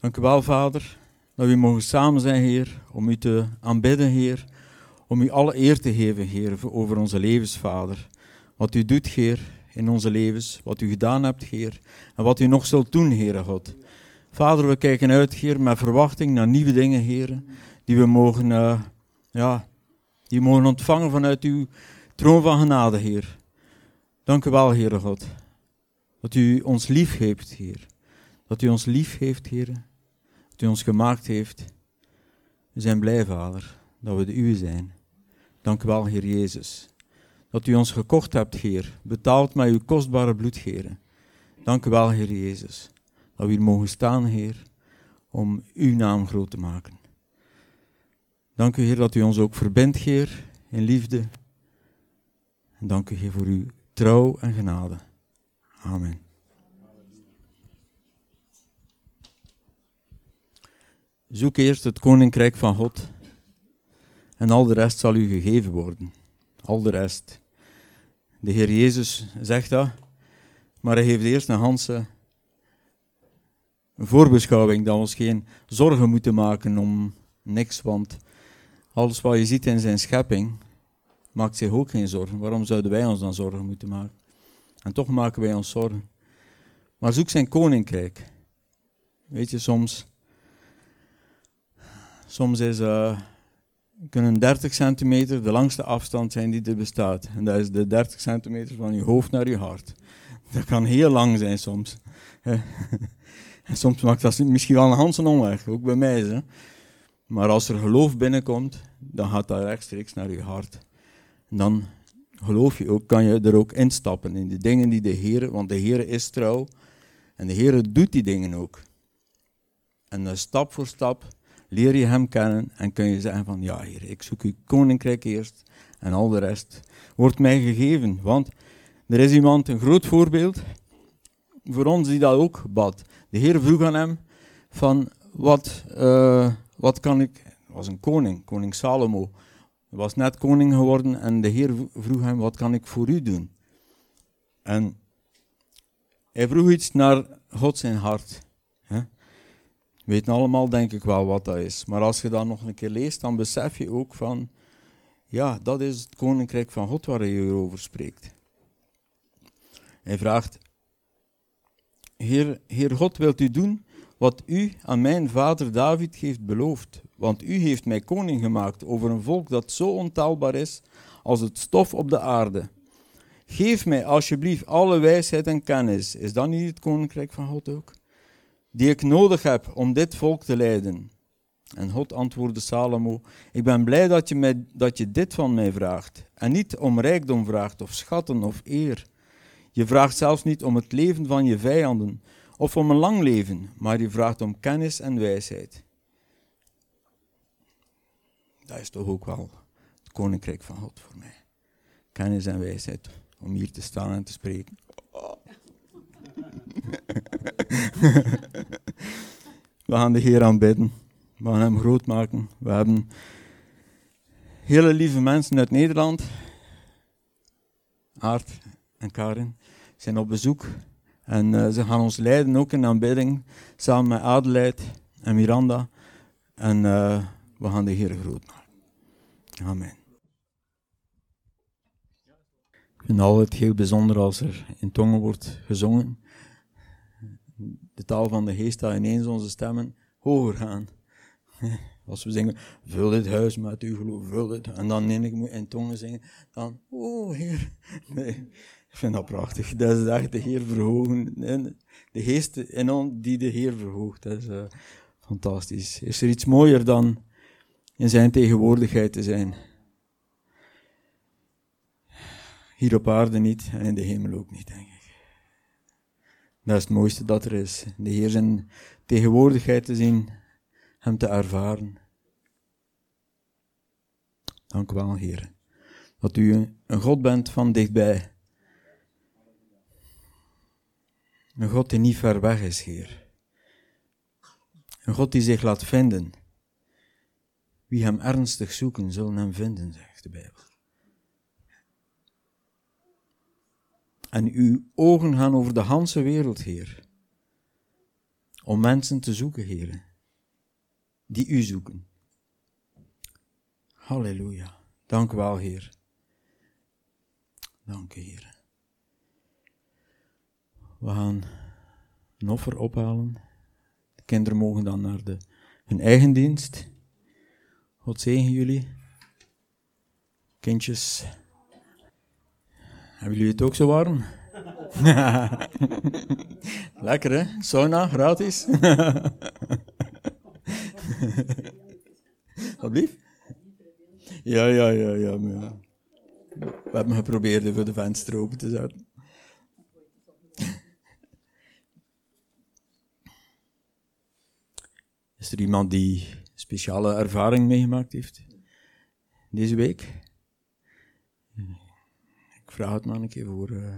Dank u wel, Vader, dat we mogen samen zijn, Heer, om u te aanbidden, Heer. Om u alle eer te geven, Heer, over onze levens, Vader. Wat u doet, Heer, in onze levens, wat u gedaan hebt, Heer, en wat u nog zult doen, Heere God. Vader, we kijken uit, Heer, met verwachting naar nieuwe dingen, Heer, die we mogen, uh, ja, die mogen ontvangen vanuit uw troon van genade, Heer. Dank u wel, Heere God, dat u ons lief heeft, Heer. Dat u ons lief heeft, Heer. U ons gemaakt heeft. We zijn blij, Vader, dat we de uwe zijn. Dank u wel, Heer Jezus. Dat u ons gekocht hebt, Heer. Betaald met uw kostbare bloed, Heer. Dank u wel, Heer Jezus. Dat we hier mogen staan, Heer, om uw naam groot te maken. Dank u, Heer, dat u ons ook verbindt, Heer, in liefde. En dank u, Heer, voor uw trouw en genade. Amen. Zoek eerst het koninkrijk van God en al de rest zal u gegeven worden. Al de rest. De Heer Jezus zegt dat, maar hij heeft eerst een Hanse voorbeschouwing dat we ons geen zorgen moeten maken om niks, want alles wat je ziet in zijn schepping maakt zich ook geen zorgen. Waarom zouden wij ons dan zorgen moeten maken? En toch maken wij ons zorgen. Maar zoek zijn koninkrijk. Weet je, soms, soms is, uh, kunnen 30 centimeter de langste afstand zijn die er bestaat. En dat is de 30 centimeter van je hoofd naar je hart. Dat kan heel lang zijn soms. en soms maakt dat misschien wel een Hansen omweg, ook bij mij. Maar als er geloof binnenkomt, dan gaat dat rechtstreeks naar je hart. En dan geloof je ook, kan je er ook instappen in de dingen die de Heer, want de Heer is trouw en de Heer doet die dingen ook. En stap voor stap leer je Hem kennen en kun je zeggen van ja Heer, ik zoek uw koninkrijk eerst en al de rest wordt mij gegeven. Want er is iemand, een groot voorbeeld voor ons die dat ook bad. De Heer vroeg aan hem van wat, uh, wat kan ik, was een koning, koning Salomo. Hij was net koning geworden en de Heer vroeg hem, wat kan ik voor u doen? En hij vroeg iets naar God zijn hart. We weten allemaal, denk ik wel, wat dat is. Maar als je dat nog een keer leest, dan besef je ook van, ja, dat is het koninkrijk van God waar hij over spreekt. Hij vraagt, Heer, Heer God, wilt u doen wat u aan mijn vader David heeft beloofd? Want u heeft mij koning gemaakt over een volk dat zo ontelbaar is als het stof op de aarde. Geef mij alsjeblieft alle wijsheid en kennis. Is dat niet het koninkrijk van God ook? Die ik nodig heb om dit volk te leiden. En God antwoordde Salomo: Ik ben blij dat je, dat je dit van mij vraagt. En niet om rijkdom vraagt, of schatten of eer. Je vraagt zelfs niet om het leven van je vijanden, of om een lang leven, maar je vraagt om kennis en wijsheid. Dat is toch ook wel het koninkrijk van God voor mij. Kennis en wijsheid om hier te staan en te spreken. We gaan de Heer aanbidden. We gaan hem groot maken. We hebben hele lieve mensen uit Nederland. Aart en Karin zijn op bezoek. En uh, ze gaan ons leiden ook in aanbidding. Samen met Adelheid en Miranda. En uh, we gaan de Heer groot maken. Amen. Ik vind het heel bijzonder als er in tongen wordt gezongen. De taal van de geest dat ineens onze stemmen hoger gaan. Als we zingen, vul dit huis met uw geloof, vul dit. En dan ik in tongen zingen, dan, oh Heer. Nee, ik vind dat prachtig. Dat is echt de Heer verhogen. De geest in ons die de Heer verhoogt. Dat is uh, fantastisch. Is er iets mooier dan in zijn tegenwoordigheid te zijn. Hier op aarde niet en in de hemel ook niet, denk ik. Dat is het mooiste dat er is. De Heer zijn tegenwoordigheid te zien, Hem te ervaren. Dank u wel, Heer, dat u een God bent van dichtbij. Een God die niet ver weg is, Heer. Een God die zich laat vinden wie hem ernstig zoeken, zullen hem vinden, zegt de Bijbel. En uw ogen gaan over de ganse wereld, Heer. om mensen te zoeken, heren. Die u zoeken. Halleluja. Dank u wel, Heer. Dank u, Heer. We gaan een offer ophalen. De kinderen mogen dan naar de, hun eigen dienst. God zegen jullie. Kindjes. Hebben jullie het ook zo warm? Lekker hè? Sauna, gratis. Wat? Ja, ja, ja, ja, ja. We hebben geprobeerd even de venster open te zetten. Is er iemand die speciale ervaring meegemaakt heeft deze week? Ik vraag het maar een keer voor. Uh,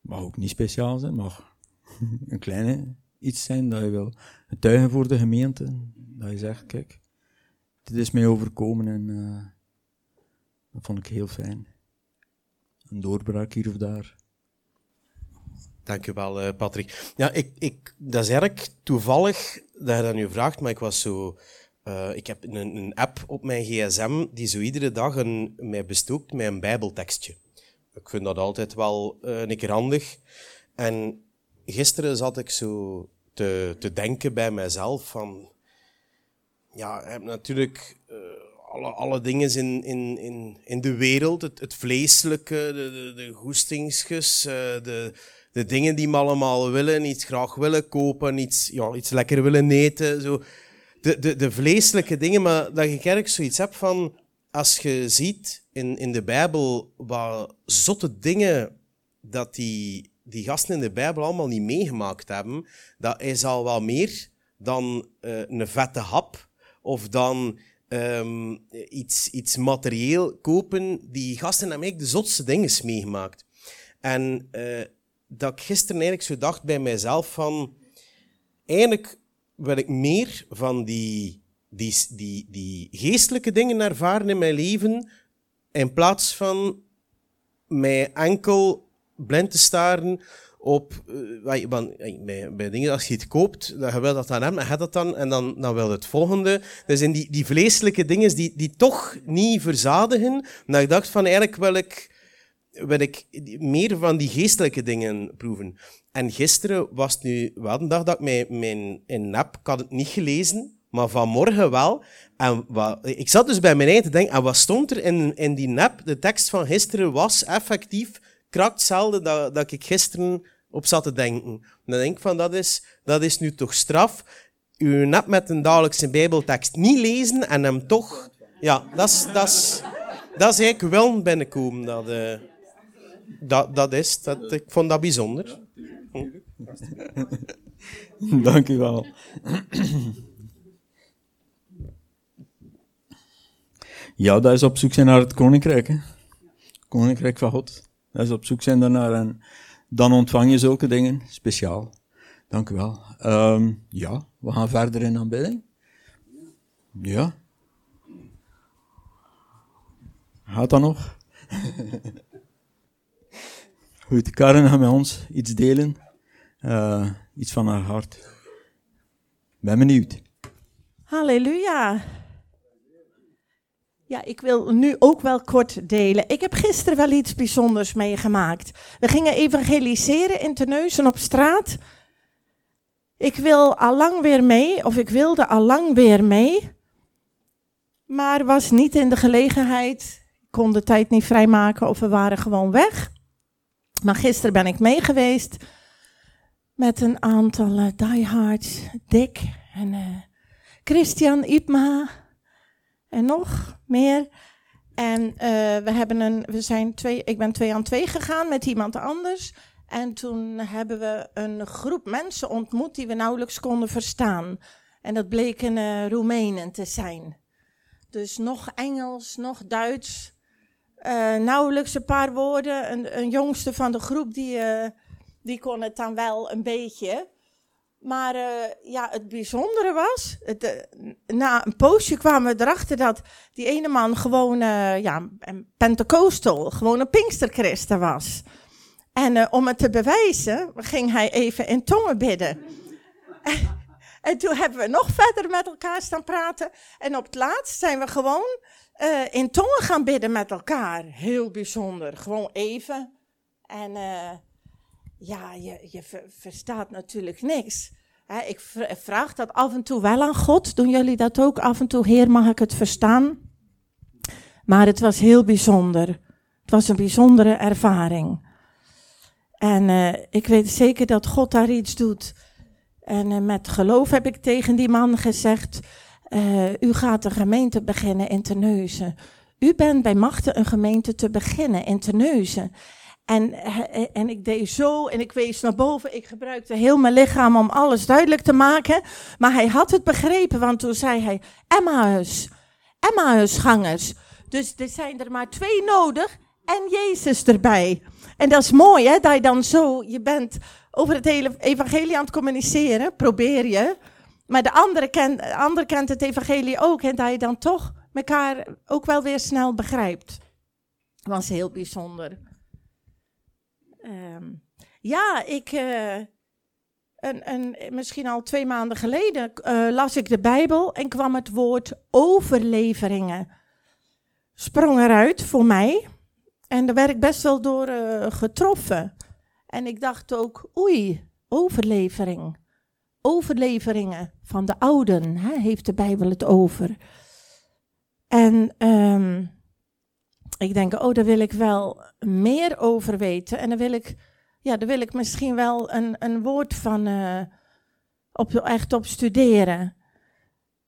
mag ook niet speciaal zijn, mag een kleine iets zijn dat je wil getuigen voor de gemeente. Dat je zegt, kijk, dit is mij overkomen en uh, dat vond ik heel fijn. Een doorbraak hier of daar. Dankjewel, uh, Patrick. Ja, ik, ik, dat is eigenlijk toevallig dat je dat nu vraagt, maar ik was zo... Uh, ik heb een, een, app op mijn gsm die zo iedere dag een, mij bestookt met een bijbeltekstje. Ik vind dat altijd wel uh, een handig. En gisteren zat ik zo te, te denken bij mijzelf van... Ja, ik heb natuurlijk uh, alle, alle dingen in, in, in, in de wereld, het, het vleeselijke, de, de, de goestingsjes, de de dingen die we allemaal willen, iets graag willen kopen, iets, ja, iets lekker willen eten. Zo. De, de, de vleeselijke dingen, maar dat je eigenlijk zoiets hebt van, als je ziet in, in de Bijbel wat zotte dingen dat die, die gasten in de Bijbel allemaal niet meegemaakt hebben, dat is al wel meer dan uh, een vette hap of dan um, iets, iets materieel kopen. Die gasten hebben eigenlijk de zotste dingen meegemaakt. En uh, dat ik gisteren eigenlijk zo dacht bij mijzelf van... Eigenlijk wil ik meer van die, die, die, die geestelijke dingen ervaren in mijn leven, in plaats van mij enkel blind te staren op uh, bij, bij dingen als je het koopt, dan je dat dan hebben, en je dat dan, en dan, dan wil het volgende. Dus in die, die vleeselijke dingen die, die toch niet verzadigen, dat ik dacht van eigenlijk wil ik wil ik meer van die geestelijke dingen proeven. En gisteren was het nu wel een dag dat ik mijn, mijn in nap, ik had het niet gelezen, maar vanmorgen wel. En ik zat dus bij mijn eigen te denken, en wat stond er in, in die nap? De tekst van gisteren was effectief krakt hetzelfde dat, ik gisteren op zat te denken. En dan denk ik van, dat is, dat is nu toch straf. U nap met een dagelijkse bijbeltekst niet lezen en hem toch... Ja, dat is, dat is, dat is eigenlijk wel binnenkomen. Dat, uh, dat, dat is, dat, ik vond dat bijzonder. Dank u wel. Ja, dat is op zoek zijn naar het koninkrijk. Hè? Koninkrijk van God. Dat is op zoek zijn daarnaar. En dan ontvang je zulke dingen speciaal. Dank u wel. Um, ja, we gaan verder in aanbidding. Ja. Gaat dat nog? Goed, Karen gaat met ons iets delen. Uh, iets van haar hart. Ben benieuwd. Halleluja. Ja, ik wil nu ook wel kort delen. Ik heb gisteren wel iets bijzonders meegemaakt. We gingen evangeliseren in Terneuzen op straat. Ik wil al lang weer mee, of ik wilde al lang weer mee. Maar was niet in de gelegenheid. Kon de tijd niet vrijmaken of we waren gewoon weg. Maar gisteren ben ik mee geweest met een aantal uh, diehards. Dick en uh, Christian Ipma en nog meer. En uh, we hebben een, we zijn twee, ik ben twee aan twee gegaan met iemand anders. En toen hebben we een groep mensen ontmoet die we nauwelijks konden verstaan. En dat bleken Roemenen te zijn. Dus nog Engels, nog Duits. Uh, nauwelijks een paar woorden. Een, een jongste van de groep die, uh, die kon het dan wel een beetje. Maar uh, ja, het bijzondere was, na een poosje kwamen we erachter dat die ene man gewoon ja, een pentecostal, gewoon een pinksterchristen was. En om het te bewijzen, ging hij even in tongen bidden. En toen hebben we nog verder met elkaar staan praten. En op het laatst zijn we gewoon uh, in tongen gaan bidden met elkaar. Heel bijzonder. Gewoon even. En uh, ja, je, je verstaat natuurlijk niks. ik vraag dat af en toe wel aan God. Doen jullie dat ook af en toe? Heer, mag ik het verstaan? Maar het was heel bijzonder. Het was een bijzondere ervaring. En uh, ik weet zeker dat God daar iets doet. En met geloof heb ik tegen die man gezegd: uh, U gaat een gemeente beginnen in Terneuzen. U bent bij machten een gemeente te beginnen in Terneuzen. En, en ik deed zo en ik wees naar boven. Ik gebruikte heel mijn lichaam om alles duidelijk te maken. Maar hij had het begrepen, want toen zei hij: Emmaus, Emmausgangers. Dus er zijn er maar twee nodig en Jezus erbij. En dat is mooi, hè, dat je dan zo, je bent over het hele evangelie aan het communiceren, probeer je. Maar de andere, kent, de andere het evangelie ook en dat je dan toch elkaar ook wel weer snel begrijpt. Was heel bijzonder. Um, ja, ik, uh, een, misschien al twee maanden geleden uh, las ik de Bijbel en kwam het woord overleveringen. Sprong eruit voor mij. En daar werd ik best wel door uh, getroffen. En ik dacht ook, oei, overlevering. Overleveringen van de ouden, hè, heeft de Bijbel het over. En um, ik denk, oh, daar wil ik wel meer over weten. En dan wil ik, ja, daar wil ik misschien wel een, een woord van uh, op, echt op studeren.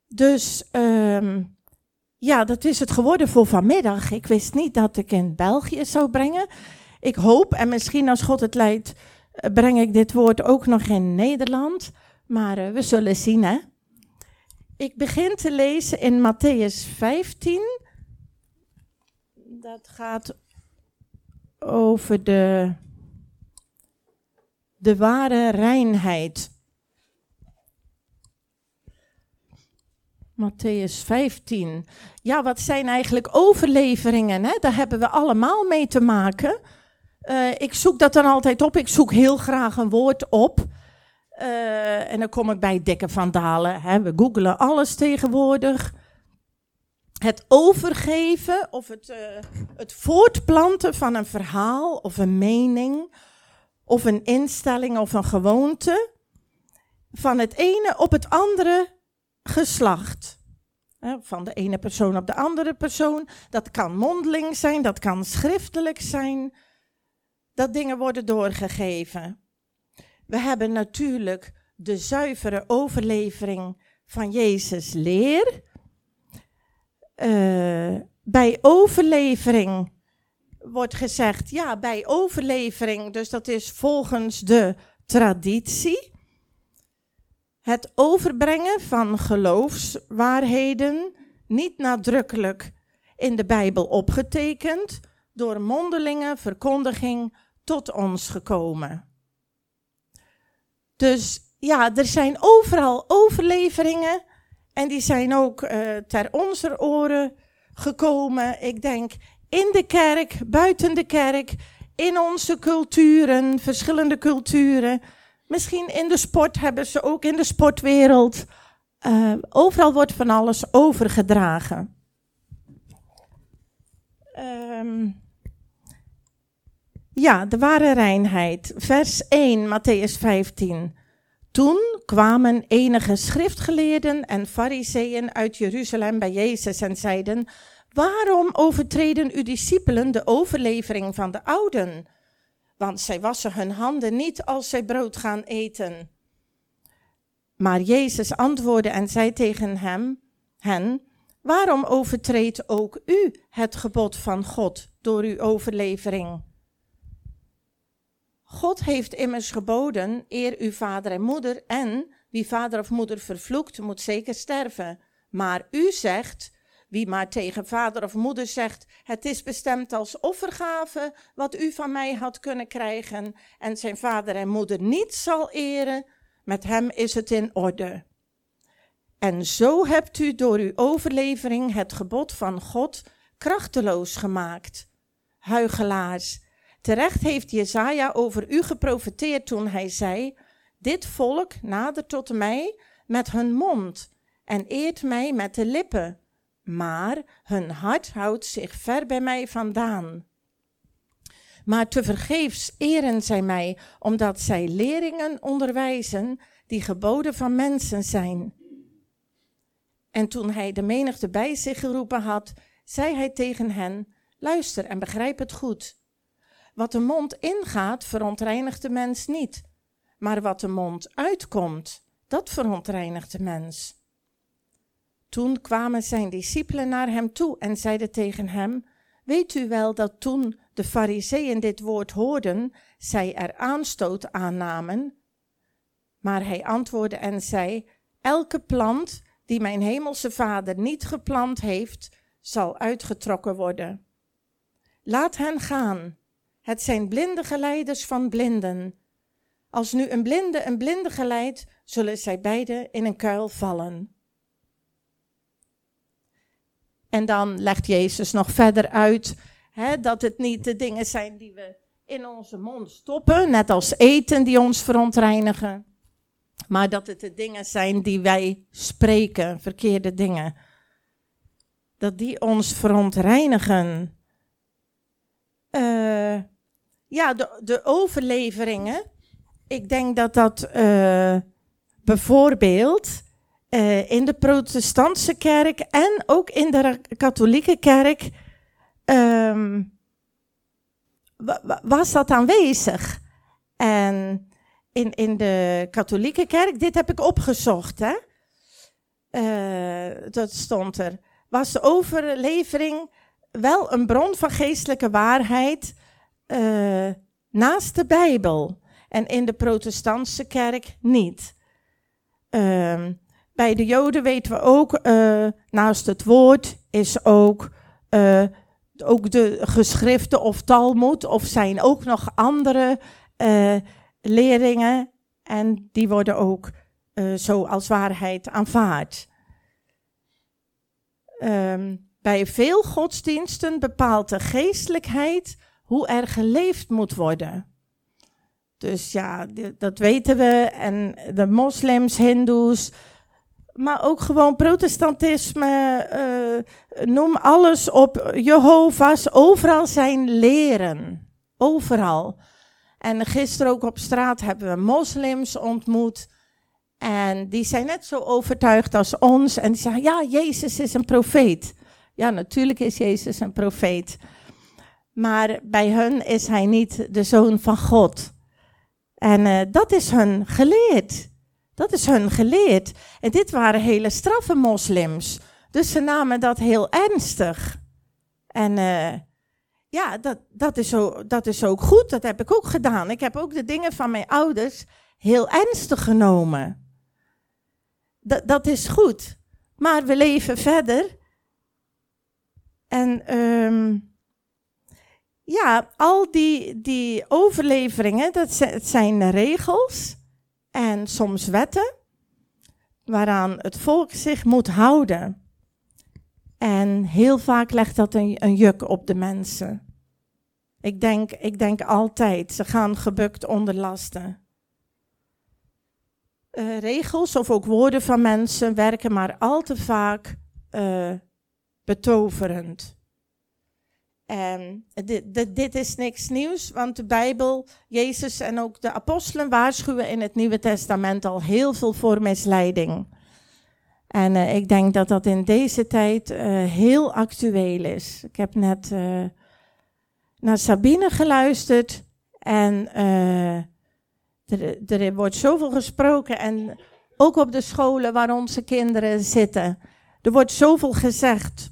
Dus um, ja, dat is het geworden voor vanmiddag. Ik wist niet dat ik in België zou brengen. Ik hoop, en misschien als God het leidt, eh, breng ik dit woord ook nog in Nederland. Maar uh, we zullen zien, hè. Ik begin te lezen in Matthäus 15. Dat gaat over de, de ware reinheid. Matthäus 15. Ja, wat zijn eigenlijk overleveringen? Hè? Daar hebben we allemaal mee te maken. Uh, ik zoek dat dan altijd op. Ik zoek heel graag een woord op. Uh, en dan kom ik bij dikke vandalen. Hè? We googelen alles tegenwoordig. Het overgeven of het, uh, het voortplanten van een verhaal of een mening of een instelling of een gewoonte van het ene op het andere geslacht. Van de ene persoon op de andere persoon. Dat kan mondeling zijn, dat kan schriftelijk zijn. Dat dingen worden doorgegeven. We hebben natuurlijk de zuivere overlevering van Jezus leer. Uh, bij overlevering wordt gezegd, ja, bij overlevering, dus dat is volgens de traditie. Het overbrengen van geloofswaarheden, niet nadrukkelijk in de Bijbel opgetekend, door mondelinge verkondiging tot ons gekomen. Dus ja, er zijn overal overleveringen en die zijn ook uh, ter onze oren gekomen. Ik denk in de kerk, buiten de kerk, in onze culturen, verschillende culturen. Misschien in de sport hebben ze ook in de sportwereld. Uh, overal wordt van alles overgedragen. Um, ja, de ware reinheid. Vers 1, Matthäus 15. Toen kwamen enige schriftgeleerden en fariseeën uit Jeruzalem bij Jezus en zeiden: Waarom overtreden uw discipelen de overlevering van de ouden? want zij wassen hun handen niet als zij brood gaan eten. Maar Jezus antwoordde en zei tegen hem, hen, waarom overtreedt ook u het gebod van God door uw overlevering? God heeft immers geboden, eer uw vader en moeder en wie vader of moeder vervloekt, moet zeker sterven. Maar u zegt, wie maar tegen vader of moeder zegt: Het is bestemd als offergave wat u van mij had kunnen krijgen, en zijn vader en moeder niet zal eren, met hem is het in orde. En zo hebt u door uw overlevering het gebod van God krachteloos gemaakt. Huigelaars, terecht heeft Jezaja over u geprofeteerd toen hij zei: Dit volk nadert tot mij met hun mond en eert mij met de lippen, maar hun hart houdt zich ver bij mij vandaan. Maar tevergeefs eren zij mij, omdat zij leringen onderwijzen die geboden van mensen zijn. En toen hij de menigte bij zich geroepen had, zei hij tegen hen: Luister en begrijp het goed. Wat de mond ingaat, verontreinigt de mens niet. Maar wat de mond uitkomt, dat verontreinigt de mens. Toen kwamen zijn discipelen naar hem toe en zeiden tegen hem: Weet u wel dat toen de Fariseeën dit woord hoorden, zij er aanstoot aannamen? Maar hij antwoordde en zei: Elke plant die mijn hemelse Vader niet geplant heeft, zal uitgetrokken worden. Laat hen gaan. Het zijn blinde geleiders van blinden. Als nu een blinde een blinde geleidt, zullen zij beiden in een kuil vallen. En dan legt Jezus nog verder uit hè, dat het niet de dingen zijn die we in onze mond stoppen, net als eten die ons verontreinigen, maar dat het de dingen zijn die wij spreken, verkeerde dingen, dat die ons verontreinigen. Uh, ja, de, de overleveringen, ik denk dat dat uh, bijvoorbeeld uh, in de protestantse kerk en ook in de katholieke kerk um, was dat aanwezig. En in, in de katholieke kerk, dit heb ik opgezocht, hè? Uh, dat stond er. Was de overlevering wel een bron van geestelijke waarheid uh, naast de Bijbel? En in de protestantse kerk niet. Uh, bij de Joden weten we ook, uh, naast het woord is ook, uh, ook de geschriften of Talmud, of zijn ook nog andere leringen. En die worden ook zo als waarheid aanvaard. Um, bij veel godsdiensten bepaalt de geestelijkheid hoe er geleefd moet worden. Dus ja, dat weten we. En de moslims, hindoes, maar ook gewoon protestantisme, uh, noem alles op, Jehovah's, overal zijn leren. Overal. En gisteren ook op straat hebben we moslims ontmoet. En die zijn net zo overtuigd als ons. En die zeggen, ja, Jezus is een profeet. Ja, natuurlijk is Jezus een profeet. Maar bij hun is hij niet de zoon van God. En uh, dat is hun geleerd. Dat is hun geleerd. En dit waren hele straffe moslims. Dus ze namen dat heel ernstig. En uh, ja, dat, dat, is zo, dat is ook goed. Dat heb ik ook gedaan. Ik heb ook de dingen van mijn ouders heel ernstig genomen. Dat, dat is goed. Maar we leven verder. En um, ja, al die, die overleveringen, dat zijn regels en soms wetten waaraan het volk zich moet houden. En heel vaak legt dat een, juk op de mensen. Ik denk, ik denk altijd, ze gaan gebukt onder lasten. Uh, regels of ook woorden van mensen werken maar al te vaak uh, betoverend. En dit, dit, is niks nieuws, want de Bijbel, Jezus en ook de apostelen waarschuwen in het Nieuwe Testament al heel veel voor misleiding. En uh, ik denk dat dat in deze tijd uh, heel actueel is. Ik heb net uh, naar Sabine geluisterd en er wordt zoveel gesproken en ook op de scholen waar onze kinderen zitten. Er wordt zoveel gezegd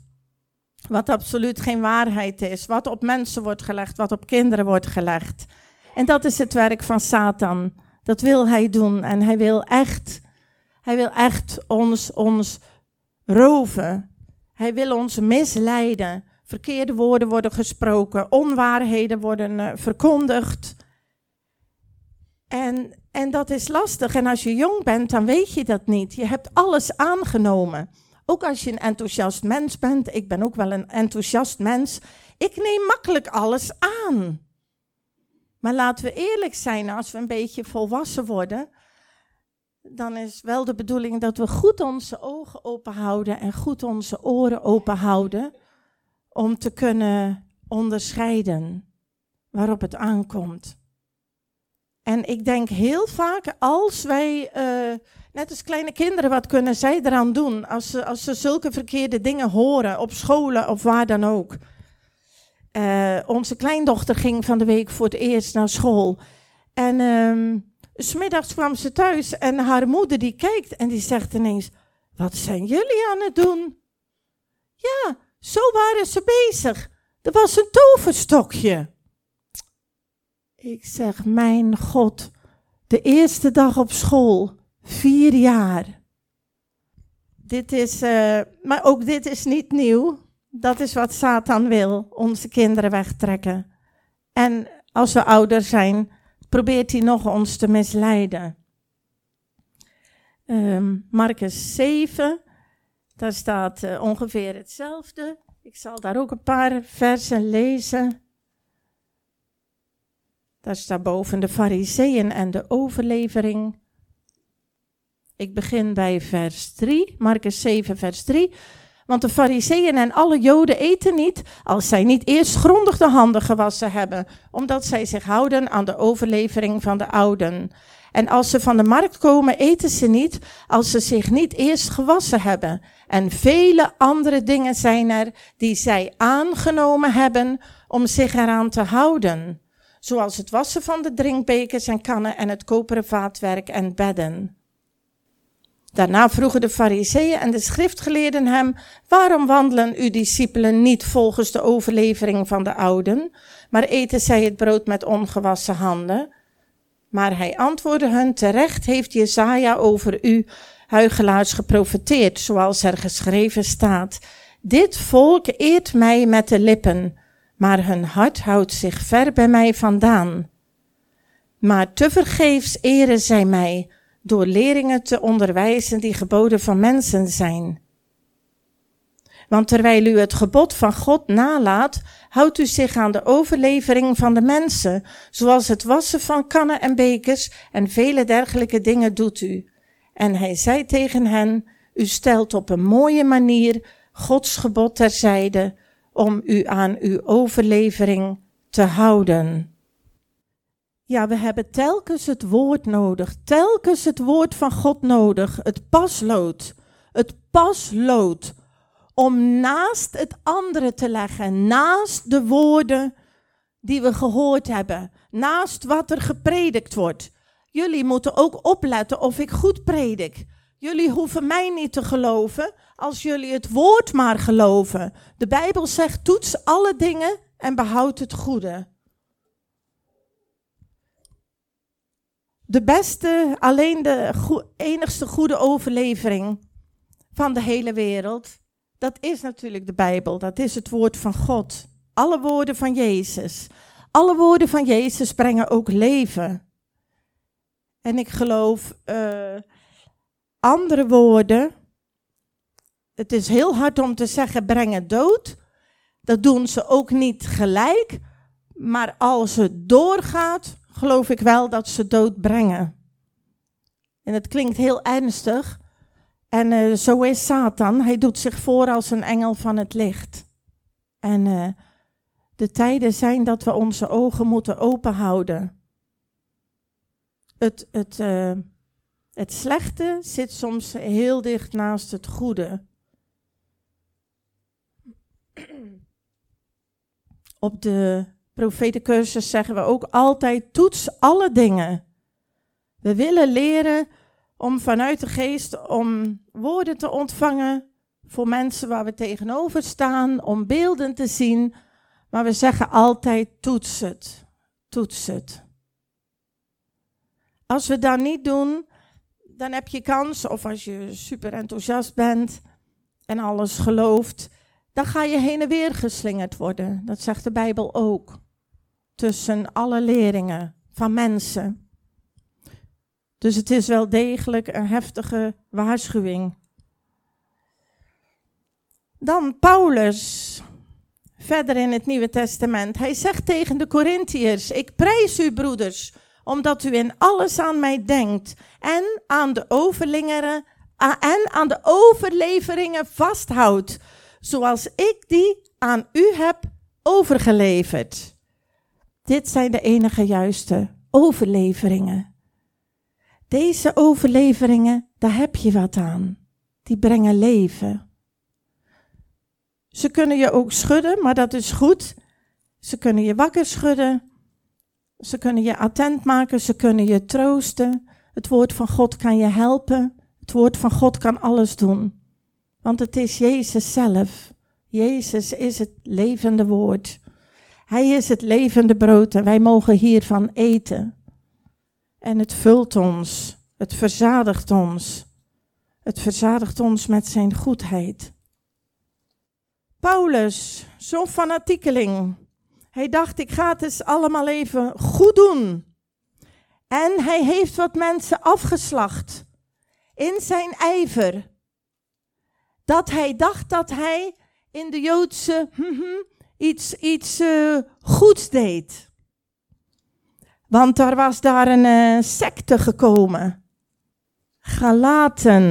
wat absoluut geen waarheid is. Wat op mensen wordt gelegd, wat op kinderen wordt gelegd. En dat is het werk van Satan. Dat wil hij doen. En hij wil echt, hij wil echt ons, ons roven. Hij wil ons misleiden. Verkeerde woorden worden gesproken. Onwaarheden worden uh, verkondigd. En, en dat is lastig. En als je jong bent, dan weet je dat niet. Je hebt alles aangenomen. Ook als je een enthousiast mens bent, ik ben ook wel een enthousiast mens, ik neem makkelijk alles aan. Maar laten we eerlijk zijn, als we een beetje volwassen worden, dan is wel de bedoeling dat we goed onze ogen open houden en goed onze oren open houden om te kunnen onderscheiden waarop het aankomt. En ik denk heel vaak als wij, uh, net als kleine kinderen, wat kunnen zij eraan doen als ze, als ze zulke verkeerde dingen horen op scholen of waar dan ook. Uh, onze kleindochter ging van de week voor het eerst naar school. En uh, smiddags kwam ze thuis en haar moeder die kijkt en die zegt ineens, wat zijn jullie aan het doen? Ja, zo waren ze bezig. Er was een toverstokje. Ik zeg, mijn God, de eerste dag op school, vier jaar. Dit is, uh, maar ook dit is niet nieuw. Dat is wat Satan wil, onze kinderen wegtrekken. En als we ouder zijn, probeert hij nog ons te misleiden. Um, Marcus 7, daar staat uh, ongeveer hetzelfde. Ik zal daar ook een paar versen lezen. Daar staat boven de fariseeën en de overlevering. Ik begin bij vers 3, Marcus 7, vers 3. Want de fariseeën en alle joden eten niet als zij niet eerst grondig de handen gewassen hebben, omdat zij zich houden aan de overlevering van de ouden. En als ze van de markt komen, eten ze niet als ze zich niet eerst gewassen hebben. En vele andere dingen zijn er die zij aangenomen hebben om zich eraan te houden. Zoals het wassen van de drinkbekers en kannen en het koperen vaatwerk en bedden. Daarna vroegen de fariseeën en de schriftgeleerden hem, waarom wandelen uw discipelen niet volgens de overlevering van de ouden, maar eten zij het brood met ongewassen handen? Maar hij antwoordde hun, terecht heeft Jezaja over u, huigelaars, geprofeteerd, zoals er geschreven staat. Dit volk eert mij met de lippen, maar hun hart houdt zich ver bij mij vandaan. Maar tevergeefs eren zij mij, door leringen te onderwijzen die geboden van mensen zijn. Want terwijl u het gebod van God nalaat, houdt u zich aan de overlevering van de mensen, zoals het wassen van kannen en bekers en vele dergelijke dingen doet u. En hij zei tegen hen, u stelt op een mooie manier Gods gebod terzijde om u aan uw overlevering te houden. Ja, we hebben telkens het woord nodig, telkens het woord van God nodig, het paslood, het paslood, om naast het andere te leggen, naast de woorden die we gehoord hebben, naast wat er gepredikt wordt. Jullie moeten ook opletten of ik goed predik. Jullie hoeven mij niet te geloven als jullie het woord maar geloven. De Bijbel zegt: toets alle dingen en behoud het goede. De beste, alleen de enigste goede overlevering van de hele wereld, dat is natuurlijk de Bijbel. Dat is het woord van God. Alle woorden van Jezus. Alle woorden van Jezus brengen ook leven. En ik geloof uh, andere woorden. Het is heel hard om te zeggen brengen dood. Dat doen ze ook niet gelijk. Maar als het doorgaat, geloof ik wel dat ze dood brengen. En het klinkt heel ernstig. En uh, zo is Satan. Hij doet zich voor als een engel van het licht. En uh, de tijden zijn dat we onze ogen moeten openhouden. Het, het, uh, het slechte zit soms heel dicht naast het goede. Op de profetencursus zeggen we ook altijd: toets alle dingen. We willen leren om vanuit de geest om woorden te ontvangen voor mensen waar we tegenover staan, om beelden te zien. Maar we zeggen altijd: toets het, toets het. Als we dat niet doen, dan heb je kans, of als je super enthousiast bent en alles gelooft, dan ga je heen en weer geslingerd worden. Dat zegt de Bijbel ook tussen alle leringen van mensen. Dus het is wel degelijk een heftige waarschuwing. Dan Paulus, verder in het Nieuwe Testament. Hij zegt tegen de Corinthiërs: Ik prijs u, broeders, omdat u in alles aan mij denkt en aan de overlingeren en aan de overleveringen vasthoudt, zoals ik die aan u heb overgeleverd. Dit zijn de enige juiste overleveringen. Deze overleveringen, daar heb je wat aan. Die brengen leven. Ze kunnen je ook schudden, maar dat is goed. Ze kunnen je wakker schudden. Ze kunnen je attent maken. Ze kunnen je troosten. Het woord van God kan je helpen. Het woord van God kan alles doen. Want het is Jezus zelf. Jezus is het levende woord. Hij is het levende brood en wij mogen hiervan eten. En het vult ons, het verzadigt ons. Het verzadigt ons met zijn goedheid. Paulus, zo'n fanatiekeling. Hij dacht, ik ga het eens allemaal even goed doen. En hij heeft wat mensen afgeslacht in zijn ijver. Dat hij dacht dat hij in de Joodse hm, iets, iets uh, goeds deed. Want er was daar een uh, secte gekomen. Galaten.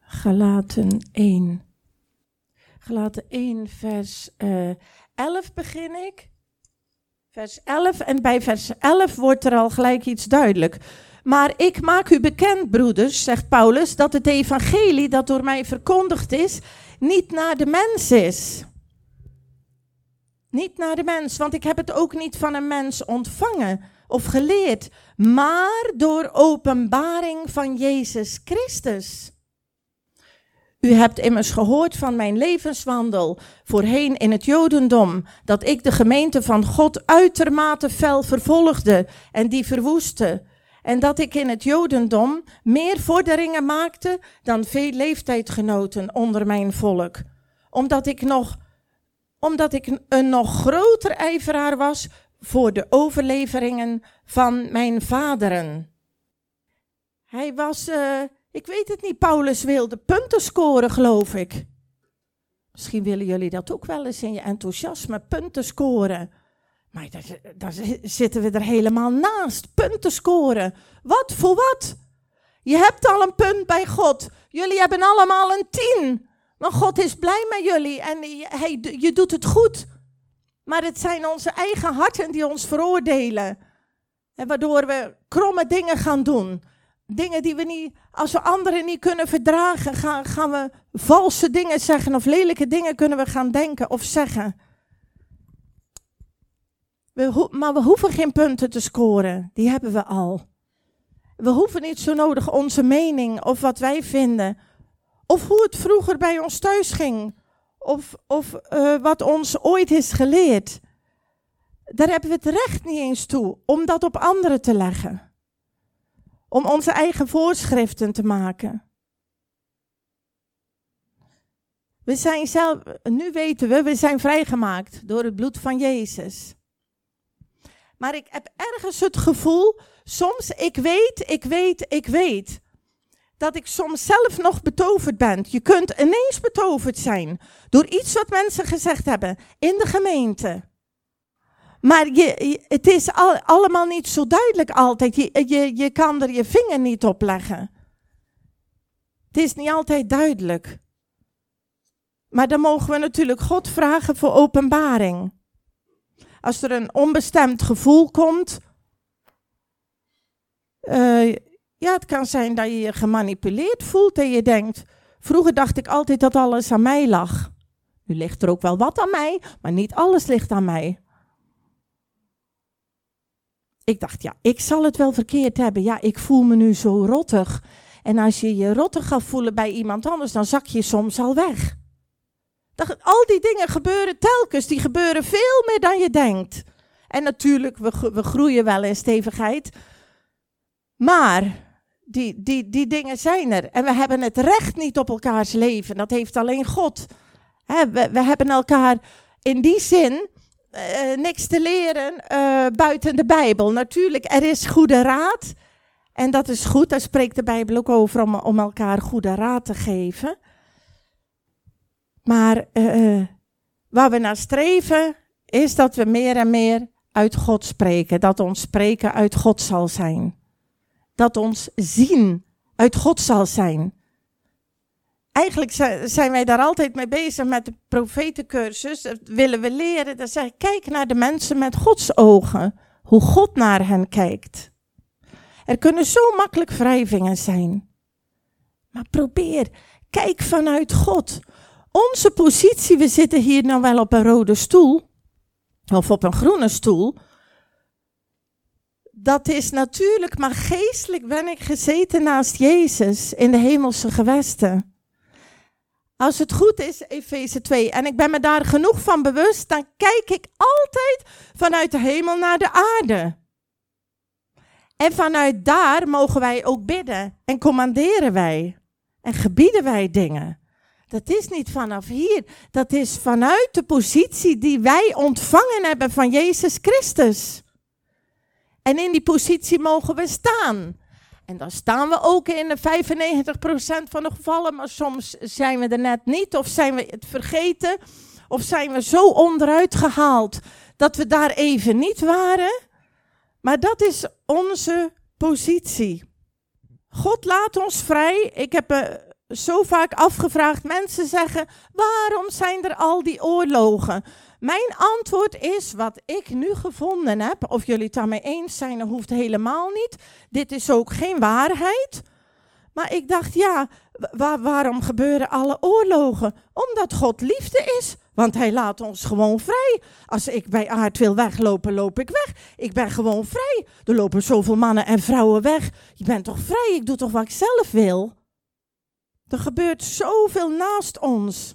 Galaten 1. Galaten 1, vers uh, eh, 11 begin ik. Vers 11. En bij vers 11 wordt er al gelijk iets duidelijk. Maar ik maak u bekend, broeders, zegt Paulus, dat het evangelie dat door mij verkondigd is, niet naar de mens is. Niet naar de mens, want ik heb het ook niet van een mens ontvangen of geleerd, maar door openbaring van Jezus Christus. U hebt immers gehoord van mijn levenswandel voorheen in het Jodendom, dat ik de gemeente van God uitermate fel vervolgde en die verwoestte. En dat ik in het Jodendom meer vorderingen maakte dan veel leeftijdgenoten onder mijn volk. Omdat ik nog omdat ik een nog groter ijveraar was voor de overleveringen van mijn vaderen. Hij was, uh, ik weet het niet, Paulus wilde punten scoren, geloof ik. Misschien willen jullie dat ook wel eens in je enthousiasme, punten scoren. Maar daar, daar zitten we er helemaal naast, punten scoren. Wat voor wat? Je hebt al een punt bij God. Jullie hebben allemaal een tien. Want God is blij met jullie en hij, je doet het goed. Maar het zijn onze eigen harten die ons veroordelen. En waardoor we kromme dingen gaan doen. Dingen die we niet, als we anderen niet kunnen verdragen, gaan, gaan we valse dingen zeggen of lelijke dingen kunnen we gaan denken of zeggen. We, maar we hoeven geen punten te scoren, die hebben we al. We hoeven niet zo nodig onze mening of wat wij vinden of hoe het vroeger bij ons thuis ging. Of, of uh, wat ons ooit is geleerd. Daar hebben we het recht niet eens toe om dat op anderen te leggen. Om onze eigen voorschriften te maken. We zijn zelf, nu weten we, we zijn vrijgemaakt door het bloed van Jezus. Maar ik heb ergens het gevoel, soms ik weet, ik weet, ik weet dat ik soms zelf nog betoverd ben. Je kunt ineens betoverd zijn door iets wat mensen gezegd hebben in de gemeente. Maar je, het is al, allemaal niet zo duidelijk altijd. Je, je, je kan er je vinger niet op leggen. Het is niet altijd duidelijk. Maar dan mogen we natuurlijk God vragen voor openbaring. Als er een onbestemd gevoel komt, uh, ja, het kan zijn dat je je gemanipuleerd voelt en je denkt, vroeger dacht ik altijd dat alles aan mij lag. Nu ligt er ook wel wat aan mij, maar niet alles ligt aan mij. Ik dacht, ja, ik zal het wel verkeerd hebben. Ja, ik voel me nu zo rottig. En als je je rottig gaat voelen bij iemand anders, dan zak je soms al weg. Al die dingen gebeuren telkens, die gebeuren veel meer dan je denkt. En natuurlijk, we, we groeien wel in stevigheid. Maar die, die, die dingen zijn er. En we hebben het recht niet op elkaars leven. Dat heeft alleen God. we, we hebben elkaar in die zin uh, niks te leren uh, buiten de Bijbel. Natuurlijk, er is goede raad. En dat is goed, daar spreekt de Bijbel ook over om, om elkaar goede raad te geven. Maar uh, waar we naar streven, is dat we meer en meer uit God spreken. Dat ons spreken uit God zal zijn. Dat ons zien uit God zal zijn. Eigenlijk zijn wij daar altijd mee bezig met de profetencursus. Dat willen we leren. Dan zeg kijk naar de mensen met Gods ogen. Hoe God naar hen kijkt. Er kunnen zo makkelijk wrijvingen zijn. Maar probeer, kijk vanuit God. Onze positie, we zitten hier nou wel op een rode stoel. Of op een groene stoel. Dat is natuurlijk, maar geestelijk ben ik gezeten naast Jezus in de hemelse gewesten. Als het goed is, Efeze 2, en ik ben me daar genoeg van bewust, dan kijk ik altijd vanuit de hemel naar de aarde. En vanuit daar mogen wij ook bidden en commanderen wij en gebieden wij dingen. Dat is niet vanaf hier, dat is vanuit de positie die wij ontvangen hebben van Jezus Christus. En in die positie mogen we staan. En dan staan we ook in de 95% van de gevallen, maar soms zijn we er net niet, of zijn we het vergeten, of zijn we zo onderuit gehaald dat we daar even niet waren. Maar dat is onze positie. God laat ons vrij. Ik heb me zo vaak afgevraagd. Mensen zeggen: waarom zijn er al die oorlogen? Mijn antwoord is wat ik nu gevonden heb. Of jullie het daarmee eens zijn, dat hoeft helemaal niet. Dit is ook geen waarheid. Maar ik dacht, ja, waarom gebeuren alle oorlogen? Omdat God liefde is. Want hij laat ons gewoon vrij. Als ik bij aard wil weglopen, loop ik weg. Ik ben gewoon vrij. Er lopen zoveel mannen en vrouwen weg. Je bent toch vrij? Ik doe toch wat ik zelf wil? Er gebeurt zoveel naast ons.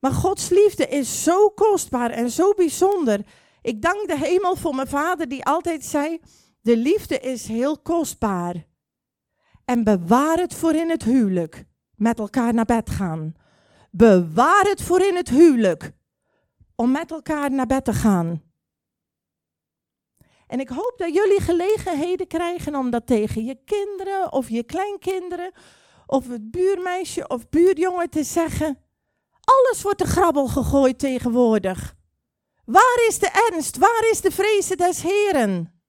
Maar Gods liefde is zo kostbaar en zo bijzonder. Ik dank de hemel voor mijn vader die altijd zei: De liefde is heel kostbaar. En bewaar het voor in het huwelijk. Met elkaar naar bed gaan. Bewaar het voor in het huwelijk. Om met elkaar naar bed te gaan. En ik hoop dat jullie gelegenheden krijgen om dat tegen je kinderen of je kleinkinderen of het buurmeisje of buurjongen te zeggen. Alles wordt de grabbel gegooid tegenwoordig. Waar is de ernst? Waar is de vrezen des Heren?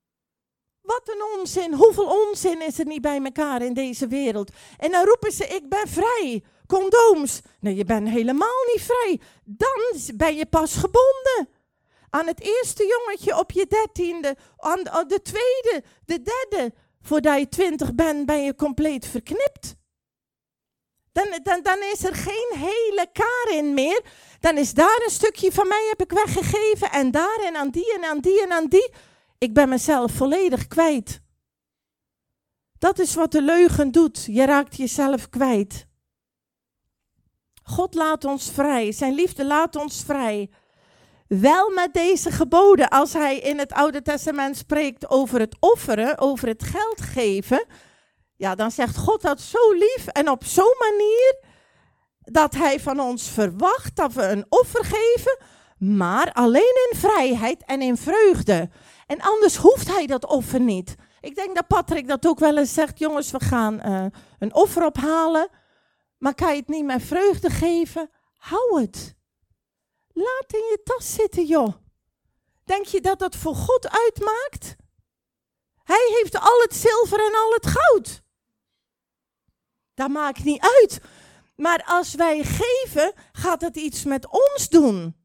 Wat een onzin. Hoeveel onzin is er niet bij elkaar in deze wereld? En dan roepen ze: Ik ben vrij. Condooms. Nee, je bent helemaal niet vrij. Dan ben je pas gebonden. Aan het eerste jongetje op je dertiende. Aan de tweede, de derde. Voordat je twintig bent, ben je compleet verknipt. Dan, dan, dan is er geen hele Karin meer. Dan is daar een stukje van mij heb ik weggegeven. En daar en aan die en aan die en aan die. Ik ben mezelf volledig kwijt. Dat is wat de leugen doet. Je raakt jezelf kwijt. God laat ons vrij. Zijn liefde laat ons vrij. Wel met deze geboden. Als hij in het Oude Testament spreekt over het offeren, over het geld geven ja, dan zegt God dat zo lief en op zo'n manier dat hij van ons verwacht dat we een offer geven, maar alleen in vrijheid en in vreugde. En anders hoeft hij dat offer niet. Ik denk dat Patrick dat ook wel eens zegt, jongens, we gaan uh, een offer ophalen, maar kan je het niet met vreugde geven? Hou het. Laat in je tas zitten, joh. Denk je dat dat voor God uitmaakt? Hij heeft al het zilver en al het goud. Dat maakt niet uit. Maar als wij geven, gaat het iets met ons doen.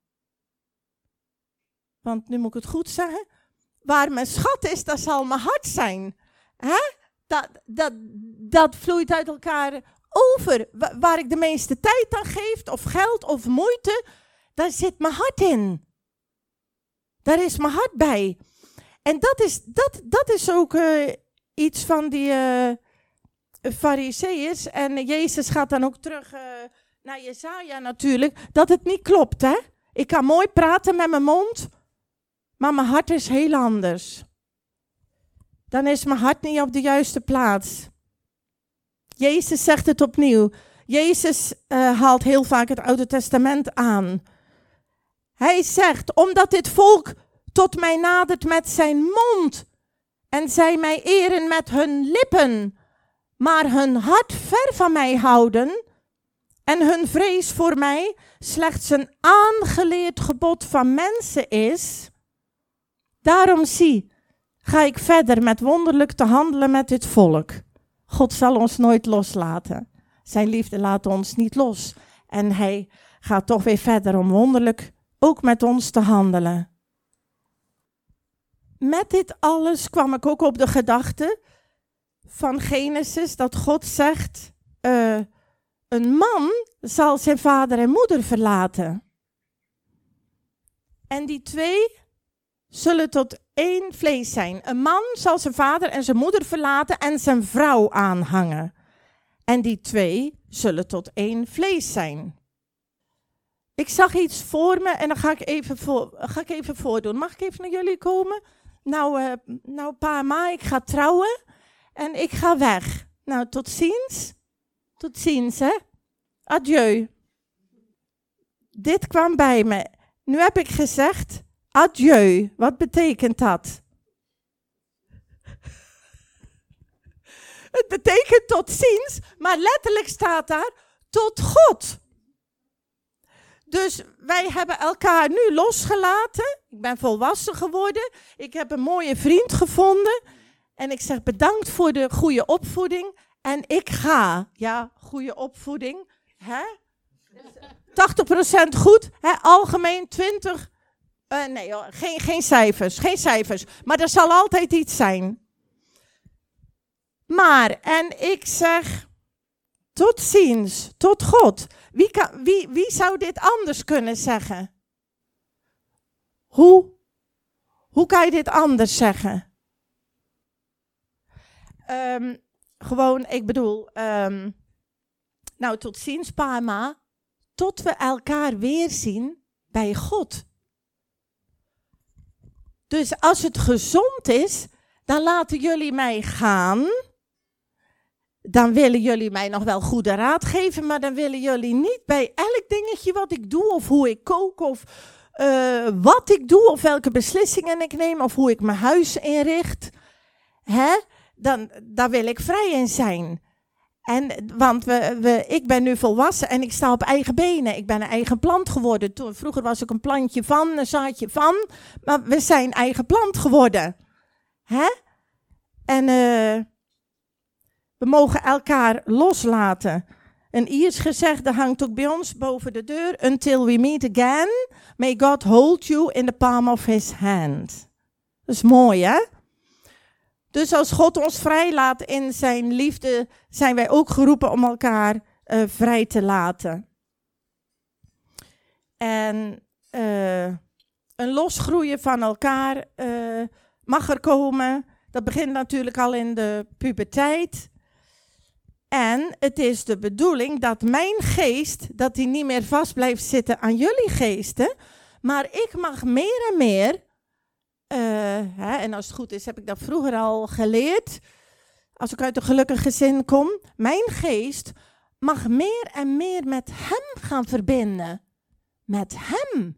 Want nu moet ik het goed zeggen. Waar mijn schat is, dat zal mijn hart zijn. Hè? Dat, dat, dat vloeit uit elkaar over. Waar ik de meeste tijd aan geef, of geld of moeite, daar zit mijn hart in. Daar is mijn hart bij. En dat is, dat, dat is ook uh, iets van die. Uh, fariseeërs. En Jezus gaat dan ook terug uh, naar Jezaja natuurlijk. Dat het niet klopt, hè. Ik kan mooi praten met mijn mond, maar mijn hart is heel anders. Dan is mijn hart niet op de juiste plaats. Jezus zegt het opnieuw. Jezus uh, haalt heel vaak het Oude Testament aan. Hij zegt, omdat dit volk tot mij nadert met zijn mond en zij mij eren met hun lippen, maar hun hart ver van mij houden en hun vrees voor mij slechts een aangeleerd gebod van mensen is, Daarom zie, ga ik verder met wonderlijk te handelen met dit volk. God zal ons nooit loslaten. Zijn liefde laat ons niet los. En hij gaat toch weer verder om wonderlijk ook met ons te handelen. Met dit alles kwam ik ook op de gedachte van Genesis dat God zegt: uh, een man zal zijn vader en moeder verlaten. En die twee zullen tot één vlees zijn. Een man zal zijn vader en zijn moeder verlaten en zijn vrouw aanhangen. En die twee zullen tot één vlees zijn. Ik zag iets voor me en dan ga ik even, voor, ga ik even voordoen. Mag ik even naar jullie komen? Nou, uh, nou pa ma, ik ga trouwen en ik ga weg. Nou, tot ziens. Tot ziens, hè. Adieu. Dit kwam bij me. Nu heb ik gezegd, adieu. Wat betekent dat? Het betekent tot ziens, maar letterlijk staat daar tot God. Dus wij hebben elkaar nu losgelaten. Ik ben volwassen geworden. Ik heb een mooie vriend gevonden. En ik zeg bedankt voor de goede opvoeding. En ik ga. Ja, goede opvoeding. Hè? 80% goed. Hè? Algemeen 20. Uh, eh, nee, geen, geen cijfers. Geen cijfers. Maar er zal altijd iets zijn. Maar, en ik zeg, tot ziens, tot God. Wie, kan, wie, wie zou dit anders kunnen zeggen? Hoe? Hoe kan je dit anders zeggen? Um, gewoon, ik bedoel, um, nou tot ziens, Pama, tot we elkaar weer zien bij God. Dus als het gezond is, dan laten jullie mij gaan. Dan willen jullie mij nog wel goede raad geven, maar dan willen jullie niet bij elk dingetje wat ik doe, of hoe ik kook, of uh, wat ik doe, of welke beslissingen ik neem, of hoe ik mijn huis inricht, hè, dan daar wil ik vrij in zijn. En, want we, we, ik ben nu volwassen en ik sta op eigen benen. Ik ben een eigen plant geworden. Vroeger was ik een plantje van, een zaadje van. Maar we zijn eigen plant geworden. Hè? En uh, we mogen elkaar loslaten. Een Iers gezegde hangt ook bij ons boven de deur. Until we meet again, may God hold you in the palm of his hand. Dat is mooi, hè? Dus als God ons vrijlaat in zijn liefde, zijn wij ook geroepen om elkaar uh, vrij te laten. En uh, een losgroeien van elkaar uh, mag er komen. Dat begint natuurlijk al in de puberteit. En het is de bedoeling dat mijn geest, dat die niet meer vast blijft zitten aan jullie geesten, maar ik mag meer en meer, hè, en als het goed is heb ik dat vroeger al geleerd, als ik uit een gelukkig gezin kom, mijn geest mag meer en meer met Hem gaan verbinden. Met Hem.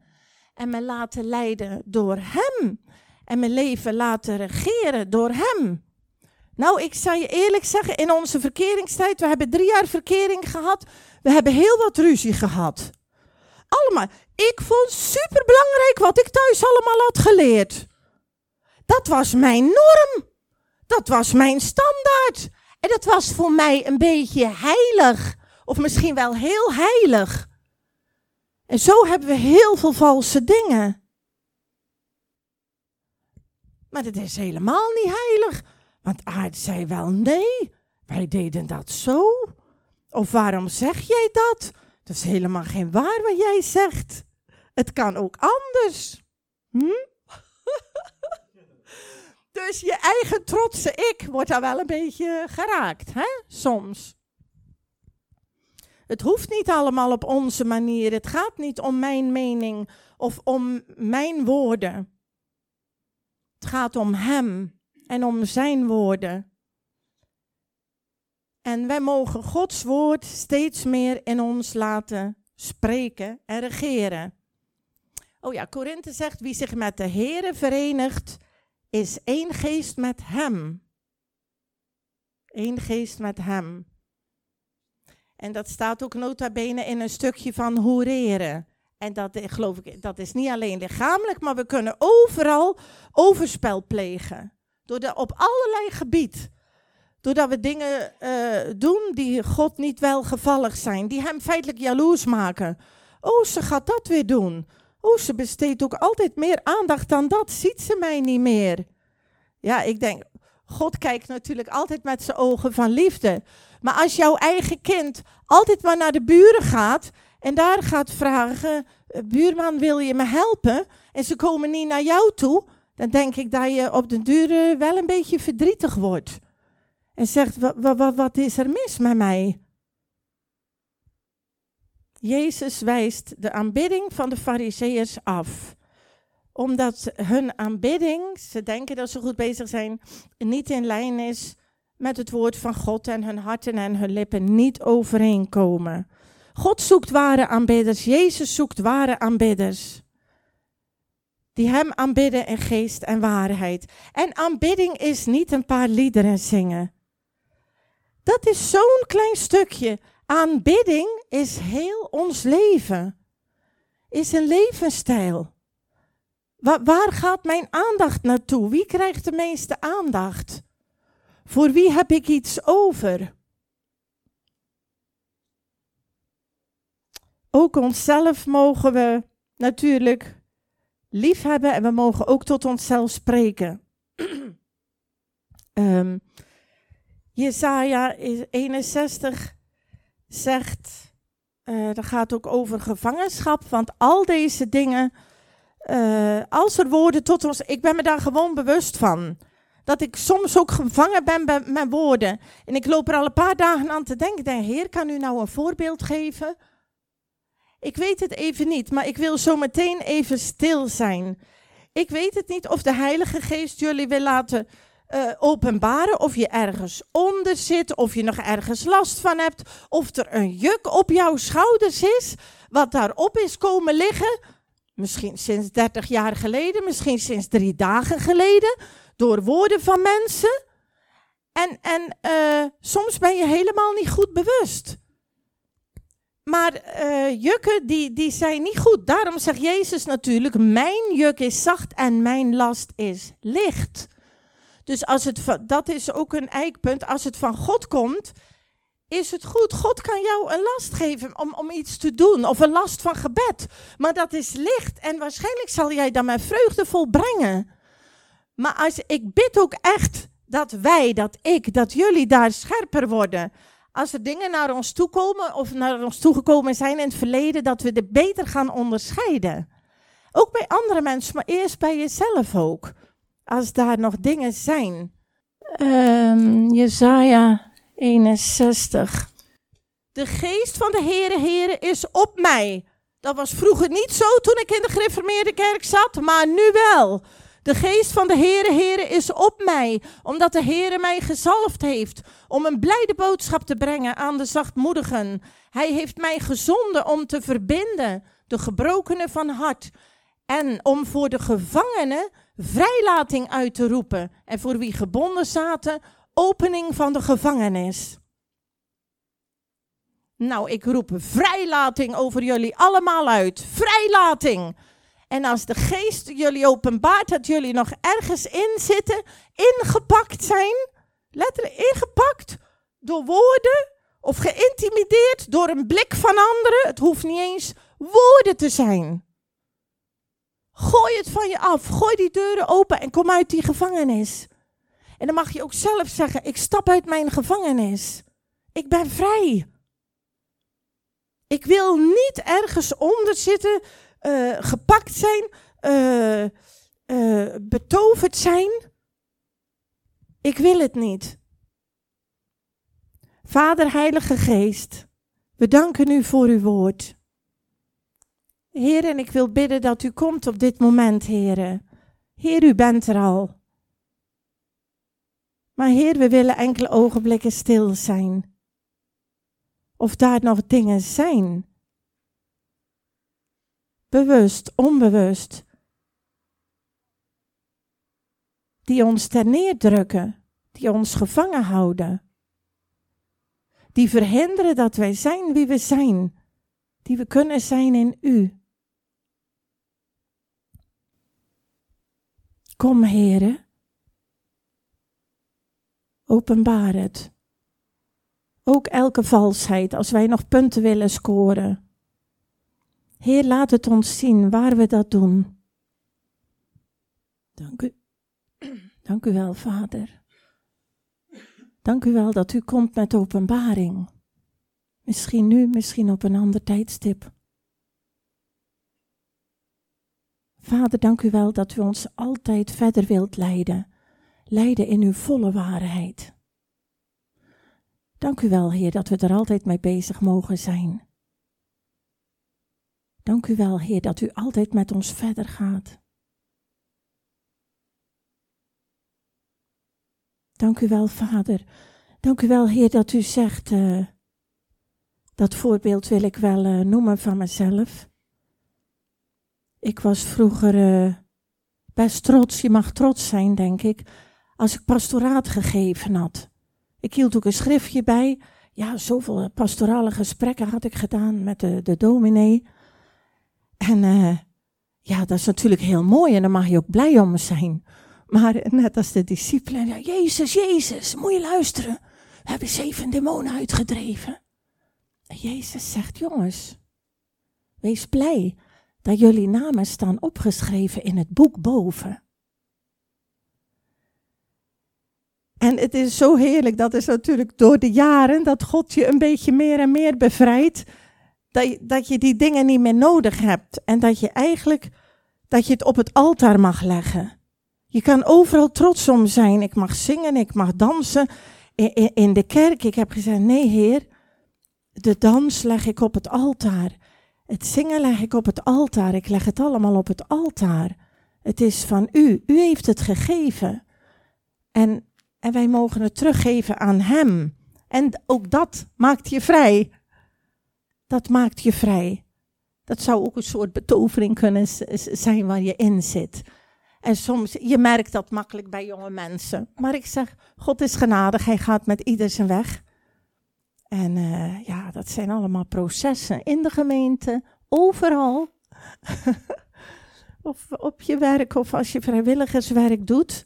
En me laten leiden door Hem. En mijn leven laten regeren door Hem. Nou, ik zal je eerlijk zeggen, in onze verkeringstijd, we hebben drie jaar verkering gehad, we hebben heel wat ruzie gehad. Allemaal. Ik vond super belangrijk wat ik thuis allemaal had geleerd. Dat was mijn norm. Dat was mijn standaard. En dat was voor mij een beetje heilig. Of misschien wel heel heilig. En zo hebben we heel veel valse dingen. Maar het is helemaal niet heilig. Want Aard zei wel nee, wij deden dat zo. Of waarom zeg jij dat? Dat is helemaal geen waar wat jij zegt. Het kan ook anders. Hm? Dus je eigen trotse ik wordt daar wel een beetje geraakt, hè? Soms. Het hoeft niet allemaal op onze manier. Het gaat niet om mijn mening of om mijn woorden. Het gaat om Hem en om zijn woorden. En wij mogen Gods woord steeds meer in ons laten spreken en regeren. Oh ja, Korinthe zegt, wie zich met de Here verenigt, is één geest met hem. Eén geest met hem. En dat staat ook nota bene in een stukje van hoereren. En dat eh, geloof ik, dat is niet alleen lichamelijk, maar we kunnen overal overspel plegen. Door de, op allerlei gebied. Doordat we dingen eh, doen die God niet welgevallig zijn, die hem feitelijk jaloers maken. Oh, ze gaat dat weer doen. Oh, ze besteedt ook altijd meer aandacht dan dat. Ziet ze mij niet meer? Ja, ik denk, God kijkt natuurlijk altijd met zijn ogen van liefde. Maar als jouw eigen kind altijd maar naar de buren gaat en daar gaat vragen: eh, buurman, wil je me helpen? En ze komen niet naar jou toe, dan denk ik dat je op den duur wel een beetje verdrietig wordt. En zegt: wat is er mis met mij? Jezus wijst de aanbidding van de Fariseërs af omdat hun aanbidding, ze denken dat ze goed bezig zijn, niet in lijn is met het woord van God en hun harten en hun lippen niet overeenkomen. God zoekt ware aanbidders, Jezus zoekt ware aanbidders. Die Hem aanbidden in geest en waarheid. En aanbidding is niet een paar liederen zingen. Dat is zo'n klein stukje. Aanbidding is heel ons leven. Is een levensstijl. Waar, gaat mijn aandacht naartoe? Wie krijgt de meeste aandacht? Voor wie heb ik iets over? Ook onszelf mogen we natuurlijk lief hebben en we mogen ook tot onszelf spreken. um, Jesaja 61 zegt, uh, dat gaat ook over gevangenschap, want al deze dingen uh, als er woorden tot ons, ik ben me daar gewoon bewust van. Dat ik soms ook gevangen ben bij mijn woorden. En ik loop er al een paar dagen aan te denken. Denk, Heer, kan u nou een voorbeeld geven? Ik weet het even niet, maar ik wil zo meteen even stil zijn. Ik weet het niet of de Heilige Geest jullie wil laten uh, openbaren. Of je ergens onder zit, of je nog ergens last van hebt. Of er een juk op jouw schouders is, wat daarop is komen liggen Misschien sinds 30 jaar geleden, misschien sinds drie dagen geleden, door woorden van mensen. En, en uh, soms ben je helemaal niet goed bewust. Maar uh, jukken, die, die zijn niet goed. Daarom zegt Jezus natuurlijk, mijn juk is zacht en mijn last is licht. Dus als het, dat is ook een eikpunt. Als het van God komt, is het goed. God kan jou een last geven om, om iets te doen, of een last van gebed. Maar dat is licht en waarschijnlijk zal jij dan met vreugde volbrengen. Maar als, ik bid ook echt dat wij, dat ik, dat jullie daar scherper worden. Als er dingen naar ons toe komen of naar ons toegekomen zijn in het verleden, dat we dit beter gaan onderscheiden. Ook bij andere mensen, maar eerst bij jezelf ook. Als daar nog dingen zijn. Um, Jezaja 61. De geest van de Heere Heere is op mij. Dat was vroeger niet zo toen ik in de gereformeerde kerk zat, maar nu wel. De geest van de Heere Heere is op mij, omdat de Heere mij gezalfd heeft om een blijde boodschap te brengen aan de zachtmoedigen. Hij heeft mij gezonden om te verbinden de gebrokenen van hart en om voor de gevangenen vrijlating uit te roepen en voor wie gebonden zaten opening van de gevangenis. Nou, ik roep vrijlating over jullie allemaal uit. Vrijlating. En als de geest jullie openbaart dat jullie nog ergens in zitten, ingepakt zijn, letterlijk ingepakt door woorden of geïntimideerd door een blik van anderen. Het hoeft niet eens woorden te zijn. Gooi het van je af. Gooi die deuren open en kom uit die gevangenis. En dan mag je ook zelf zeggen: Ik stap uit mijn gevangenis. Ik ben vrij. Ik wil niet ergens onder zitten, uh, gepakt zijn, uh, betoverd zijn. Ik wil het niet. Vader, Heilige Geest, we danken u voor uw woord. Heer, en ik wil bidden dat u komt op dit moment, Heer. Heer, u bent er al. Maar Heer, we willen enkele ogenblikken stil zijn. Of daar nog dingen zijn. Bewust, onbewust. Die ons ter neerdrukken, die ons gevangen houden. Die verhinderen dat wij zijn wie we zijn, die we kunnen zijn in U. Kom, Heere. Openbaar het. Ook elke valsheid, als wij nog punten willen scoren. Heer, laat het ons zien waar we dat doen. Dank u. Dank u wel, Vader. Dank u wel dat u komt met openbaring. Misschien nu, misschien op een ander tijdstip. Vader, dank u wel dat u ons altijd verder wilt leiden. Leiden in uw volle waarheid. Dank u wel, Heer, dat we er altijd mee bezig mogen zijn. Dank u wel, Heer, dat u altijd met ons verder gaat. Dank u wel, Vader. Dank u wel, Heer, dat u zegt, uh, dat voorbeeld wil ik wel uh, noemen van mezelf. Ik was vroeger uh, best trots, je mag trots zijn, denk ik, als ik pastoraat gegeven had. Ik hield ook een schriftje bij. Ja, zoveel pastorale gesprekken had ik gedaan met de, de dominee. En uh, ja, dat is natuurlijk heel mooi en daar mag je ook blij om zijn. Maar net als de discipelen, ja, Jezus, Jezus, moet je luisteren. We hebben zeven demonen uitgedreven. En Jezus zegt, jongens, wees blij dat jullie namen staan opgeschreven in het boek boven. En het is zo heerlijk, dat is natuurlijk door de jaren, dat God je een beetje meer en meer bevrijdt. Dat je, dat je die dingen niet meer nodig hebt. En dat je eigenlijk, dat je het op het altaar mag leggen. Je kan overal trots om zijn. Ik mag zingen, ik mag dansen. In de kerk, ik heb gezegd, nee heer, de dans leg ik op het altaar. Het zingen leg ik op het altaar. Ik leg het allemaal op het altaar. Het is van u. U heeft het gegeven. En en wij mogen het teruggeven aan Hem. En ook dat maakt je vrij. Dat maakt je vrij. Dat zou ook een soort betovering kunnen zijn waar je in zit. En soms, je merkt dat makkelijk bij jonge mensen. Maar ik zeg, God is genadig, hij gaat met ieder zijn weg. En uh, ja, dat zijn allemaal processen in de gemeente, overal. of op je werk, of als je vrijwilligerswerk doet.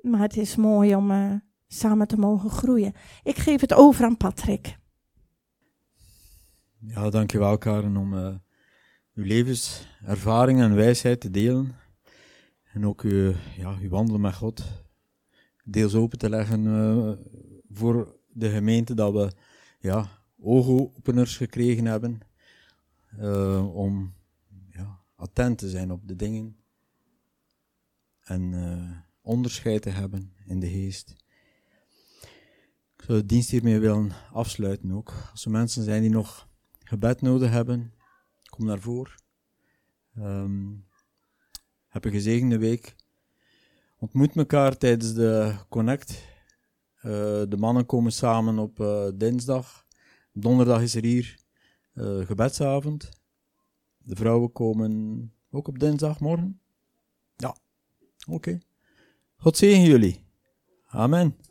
Maar het is mooi om uh, samen te mogen groeien. Ik geef het over aan Patrick. Ja, dankjewel Karen om uh, uw levenservaring en wijsheid te delen. En ook uw, ja, uw wandelen met God deels open te leggen voor de gemeente dat we ja, oogopeners gekregen hebben uh, om ja, attent te zijn op de dingen. En onderscheid te hebben in de geest. Ik zou de dienst hiermee willen afsluiten ook. Als er mensen zijn die nog gebed nodig hebben, kom naar voren. Um, heb een gezegende week. Ontmoet elkaar tijdens de Connect. Uh, de mannen komen samen op uh, dinsdag. Donderdag is er hier uh, gebedsavond. De vrouwen komen ook op dinsdagmorgen. Ja, oké. God zegen jullie. Amen.